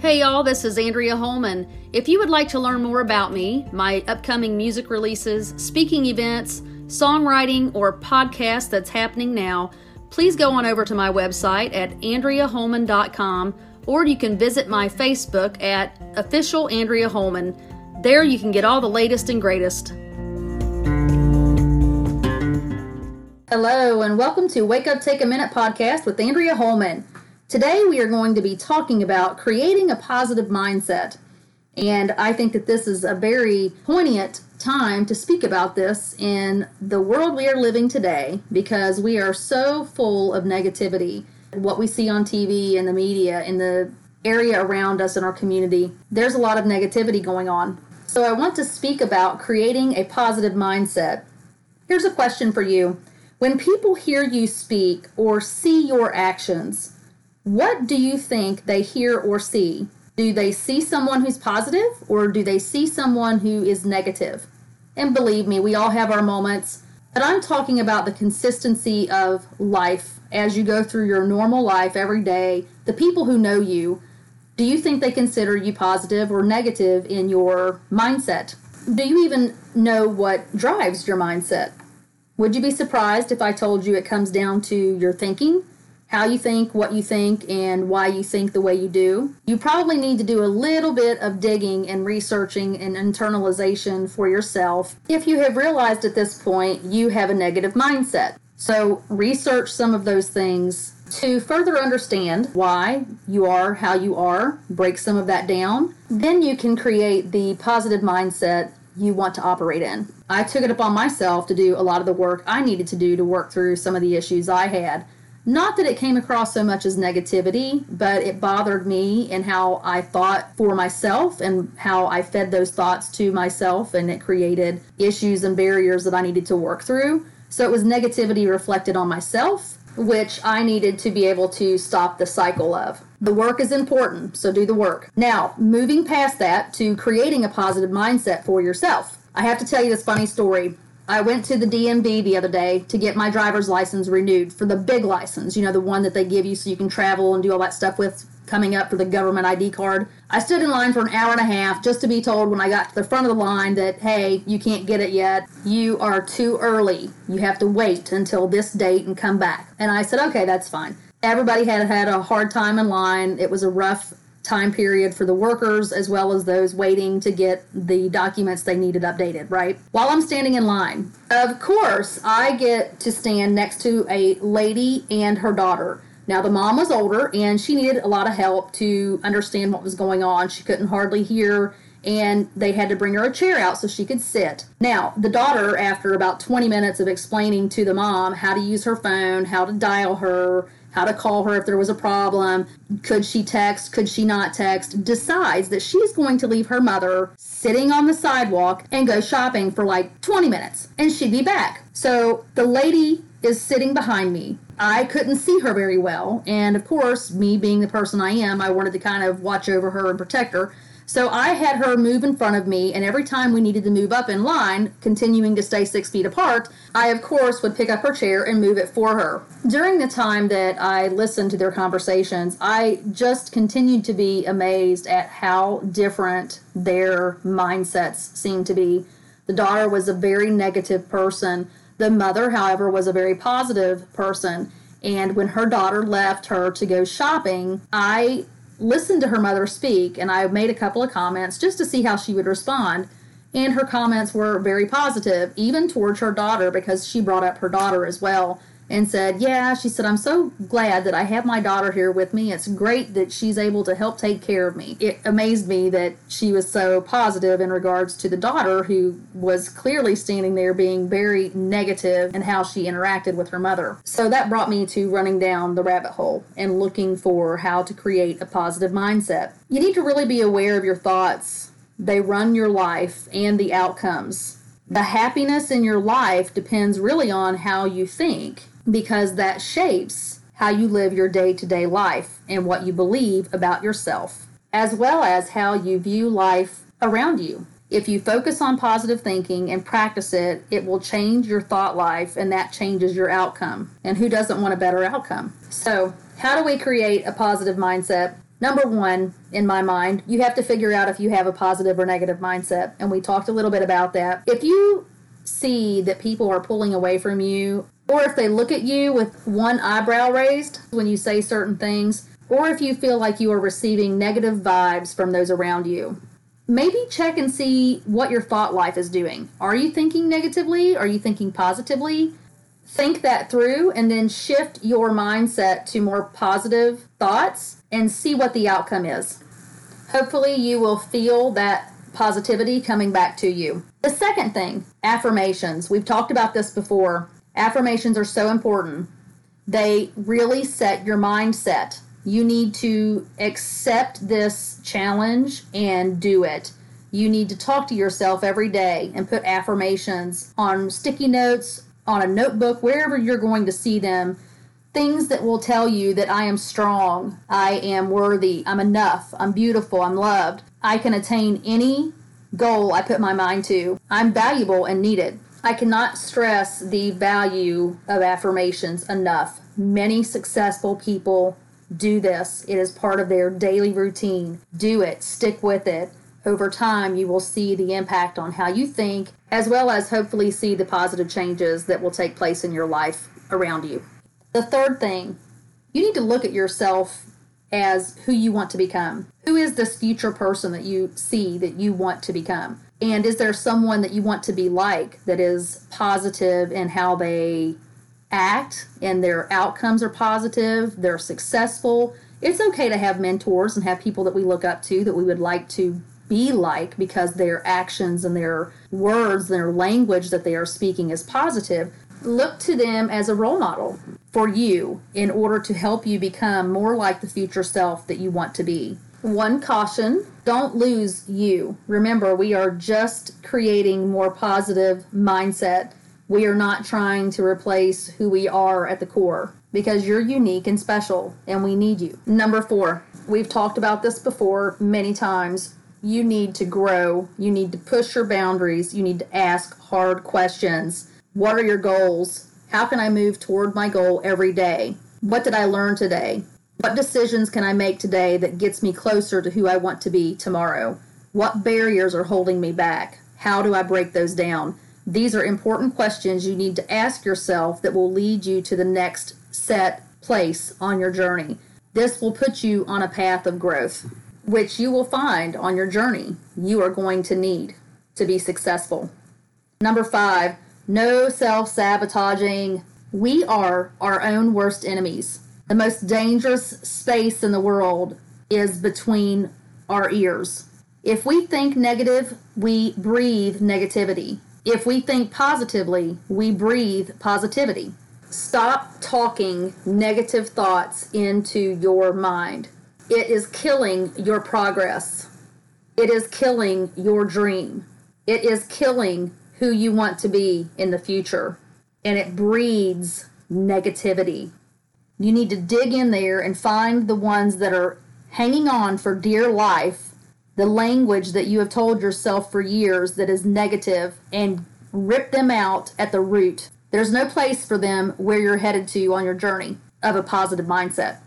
Hey y'all, this is Andrea Holman. If you would like to learn more about me, my upcoming music releases, speaking events, songwriting, or podcast that's happening now, please go on over to my website at andreaholman.com or you can visit my Facebook at official Andrea Holman. There you can get all the latest and greatest. Hello, and welcome to Wake Up Take a Minute podcast with Andrea Holman. Today, we are going to be talking about creating a positive mindset. And I think that this is a very poignant time to speak about this in the world we are living today because we are so full of negativity. What we see on TV and the media, in the area around us in our community, there's a lot of negativity going on. So, I want to speak about creating a positive mindset. Here's a question for you When people hear you speak or see your actions, what do you think they hear or see? Do they see someone who's positive or do they see someone who is negative? And believe me, we all have our moments, but I'm talking about the consistency of life as you go through your normal life every day. The people who know you, do you think they consider you positive or negative in your mindset? Do you even know what drives your mindset? Would you be surprised if I told you it comes down to your thinking? How you think, what you think, and why you think the way you do. You probably need to do a little bit of digging and researching and internalization for yourself if you have realized at this point you have a negative mindset. So, research some of those things to further understand why you are how you are, break some of that down. Then you can create the positive mindset you want to operate in. I took it upon myself to do a lot of the work I needed to do to work through some of the issues I had not that it came across so much as negativity, but it bothered me and how I thought for myself and how I fed those thoughts to myself, and it created issues and barriers that I needed to work through. So it was negativity reflected on myself, which I needed to be able to stop the cycle of. The work is important, so do the work. Now, moving past that to creating a positive mindset for yourself. I have to tell you this funny story. I went to the DMV the other day to get my driver's license renewed for the big license, you know, the one that they give you so you can travel and do all that stuff with coming up for the government ID card. I stood in line for an hour and a half just to be told when I got to the front of the line that, hey, you can't get it yet. You are too early. You have to wait until this date and come back. And I said, okay, that's fine. Everybody had had a hard time in line. It was a rough time period for the workers as well as those waiting to get the documents they needed updated, right? While I'm standing in line, of course, I get to stand next to a lady and her daughter. Now, the mom was older and she needed a lot of help to understand what was going on. She couldn't hardly hear, and they had to bring her a chair out so she could sit. Now, the daughter, after about 20 minutes of explaining to the mom how to use her phone, how to dial her, how to call her if there was a problem, could she text, could she not text, decides that she's going to leave her mother sitting on the sidewalk and go shopping for like 20 minutes and she'd be back. So the lady is sitting behind me. I couldn't see her very well. And of course, me being the person I am, I wanted to kind of watch over her and protect her. So I had her move in front of me, and every time we needed to move up in line, continuing to stay six feet apart, I, of course, would pick up her chair and move it for her. During the time that I listened to their conversations, I just continued to be amazed at how different their mindsets seemed to be. The daughter was a very negative person. The mother, however, was a very positive person. And when her daughter left her to go shopping, I listened to her mother speak and I made a couple of comments just to see how she would respond. And her comments were very positive, even towards her daughter, because she brought up her daughter as well and said, Yeah, she said, I'm so glad that I have my daughter here with me. It's great that she's able to help take care of me. It amazed me that she was so positive in regards to the daughter who was clearly standing there being very negative in how she interacted with her mother. So that brought me to running down the rabbit hole and looking for how to create a positive mindset. You need to really be aware of your thoughts, they run your life and the outcomes. The happiness in your life depends really on how you think because that shapes how you live your day to day life and what you believe about yourself, as well as how you view life around you. If you focus on positive thinking and practice it, it will change your thought life and that changes your outcome. And who doesn't want a better outcome? So, how do we create a positive mindset? Number one, in my mind, you have to figure out if you have a positive or negative mindset. And we talked a little bit about that. If you see that people are pulling away from you or if they look at you with one eyebrow raised when you say certain things, or if you feel like you are receiving negative vibes from those around you. Maybe check and see what your thought life is doing. Are you thinking negatively? Are you thinking positively? Think that through and then shift your mindset to more positive thoughts and see what the outcome is. Hopefully, you will feel that positivity coming back to you. The second thing affirmations. We've talked about this before. Affirmations are so important. They really set your mindset. You need to accept this challenge and do it. You need to talk to yourself every day and put affirmations on sticky notes, on a notebook, wherever you're going to see them. Things that will tell you that I am strong, I am worthy, I'm enough, I'm beautiful, I'm loved. I can attain any goal I put my mind to. I'm valuable and needed. I cannot stress the value of affirmations enough. Many successful people do this, it is part of their daily routine. Do it, stick with it. Over time, you will see the impact on how you think, as well as hopefully see the positive changes that will take place in your life around you. The third thing, you need to look at yourself as who you want to become. Who is this future person that you see that you want to become? And is there someone that you want to be like that is positive in how they act and their outcomes are positive, they're successful? It's okay to have mentors and have people that we look up to that we would like to be like because their actions and their words, their language that they are speaking is positive. Look to them as a role model for you in order to help you become more like the future self that you want to be. One caution don't lose you. Remember, we are just creating more positive mindset. We are not trying to replace who we are at the core because you're unique and special and we need you. Number four, we've talked about this before many times. You need to grow, you need to push your boundaries, you need to ask hard questions. What are your goals? How can I move toward my goal every day? What did I learn today? What decisions can I make today that gets me closer to who I want to be tomorrow? What barriers are holding me back? How do I break those down? These are important questions you need to ask yourself that will lead you to the next set place on your journey. This will put you on a path of growth, which you will find on your journey you are going to need to be successful. Number five, no self sabotaging. We are our own worst enemies. The most dangerous space in the world is between our ears. If we think negative, we breathe negativity. If we think positively, we breathe positivity. Stop talking negative thoughts into your mind. It is killing your progress. It is killing your dream. It is killing who you want to be in the future. And it breeds negativity. You need to dig in there and find the ones that are hanging on for dear life, the language that you have told yourself for years that is negative, and rip them out at the root. There's no place for them where you're headed to on your journey of a positive mindset.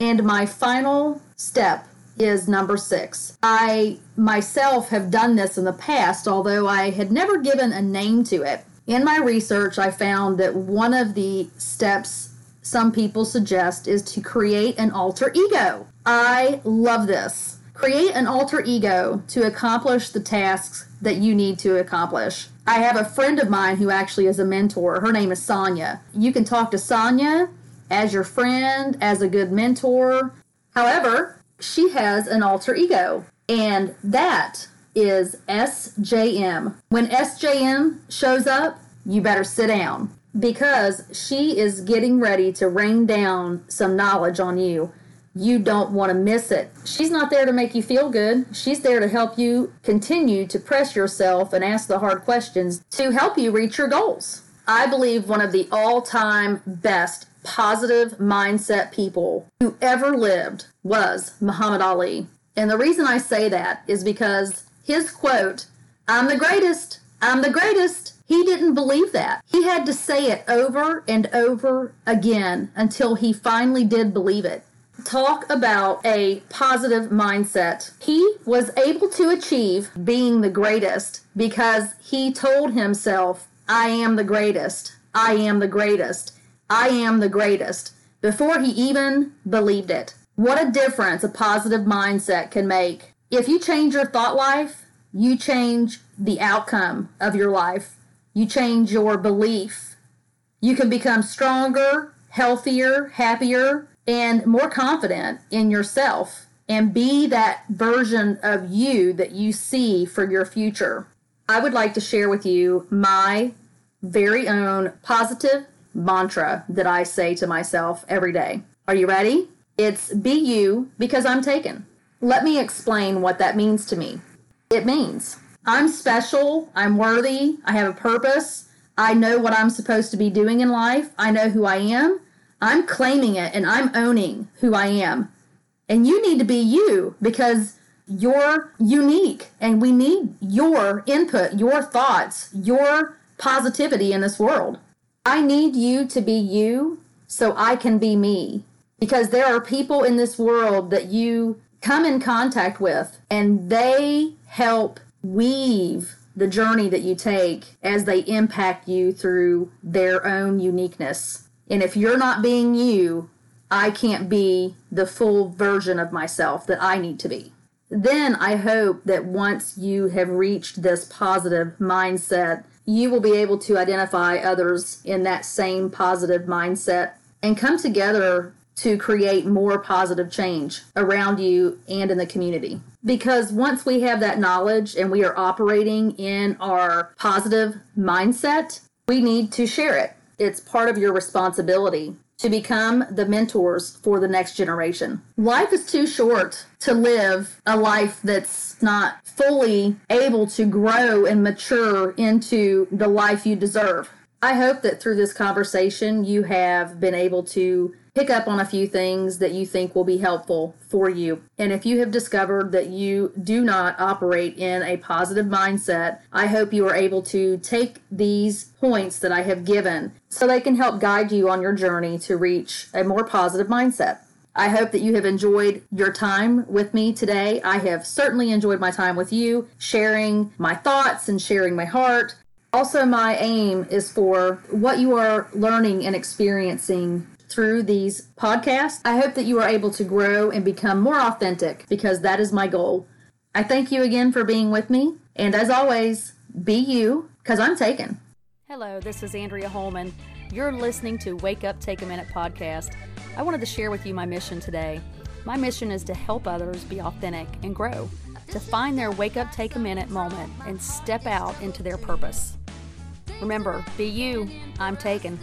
And my final step is number six. I myself have done this in the past, although I had never given a name to it. In my research, I found that one of the steps some people suggest is to create an alter ego. I love this. Create an alter ego to accomplish the tasks that you need to accomplish. I have a friend of mine who actually is a mentor. Her name is Sonia. You can talk to Sonia as your friend, as a good mentor. However, she has an alter ego, and that is SJM. When SJM shows up, you better sit down because she is getting ready to rain down some knowledge on you. You don't want to miss it. She's not there to make you feel good. She's there to help you continue to press yourself and ask the hard questions to help you reach your goals. I believe one of the all time best positive mindset people who ever lived was Muhammad Ali. And the reason I say that is because his quote, I'm the greatest, I'm the greatest, he didn't believe that. He had to say it over and over again until he finally did believe it. Talk about a positive mindset. He was able to achieve being the greatest because he told himself, I am the greatest. I am the greatest. I am the greatest before he even believed it. What a difference a positive mindset can make. If you change your thought life, you change the outcome of your life you change your belief. You can become stronger, healthier, happier, and more confident in yourself and be that version of you that you see for your future. I would like to share with you my very own positive mantra that I say to myself every day. Are you ready? It's be you because I'm taken. Let me explain what that means to me. It means I'm special. I'm worthy. I have a purpose. I know what I'm supposed to be doing in life. I know who I am. I'm claiming it and I'm owning who I am. And you need to be you because you're unique and we need your input, your thoughts, your positivity in this world. I need you to be you so I can be me because there are people in this world that you come in contact with and they help weave the journey that you take as they impact you through their own uniqueness. And if you're not being you, I can't be the full version of myself that I need to be. Then I hope that once you have reached this positive mindset, you will be able to identify others in that same positive mindset and come together to create more positive change around you and in the community. Because once we have that knowledge and we are operating in our positive mindset, we need to share it. It's part of your responsibility to become the mentors for the next generation. Life is too short to live a life that's not fully able to grow and mature into the life you deserve. I hope that through this conversation, you have been able to pick up on a few things that you think will be helpful for you. And if you have discovered that you do not operate in a positive mindset, I hope you are able to take these points that I have given so they can help guide you on your journey to reach a more positive mindset. I hope that you have enjoyed your time with me today. I have certainly enjoyed my time with you, sharing my thoughts and sharing my heart. Also, my aim is for what you are learning and experiencing through these podcasts. I hope that you are able to grow and become more authentic because that is my goal. I thank you again for being with me. And as always, be you because I'm taken. Hello, this is Andrea Holman. You're listening to Wake Up Take a Minute podcast. I wanted to share with you my mission today. My mission is to help others be authentic and grow, to find their wake up, take a minute moment and step out into their purpose. Remember, be you. I'm taken.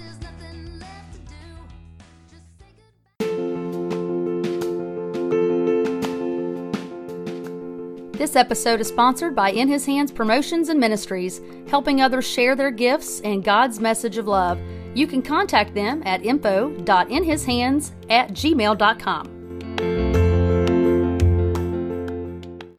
This episode is sponsored by In His Hands Promotions and Ministries, helping others share their gifts and God's message of love. You can contact them at info.inhishands at gmail.com.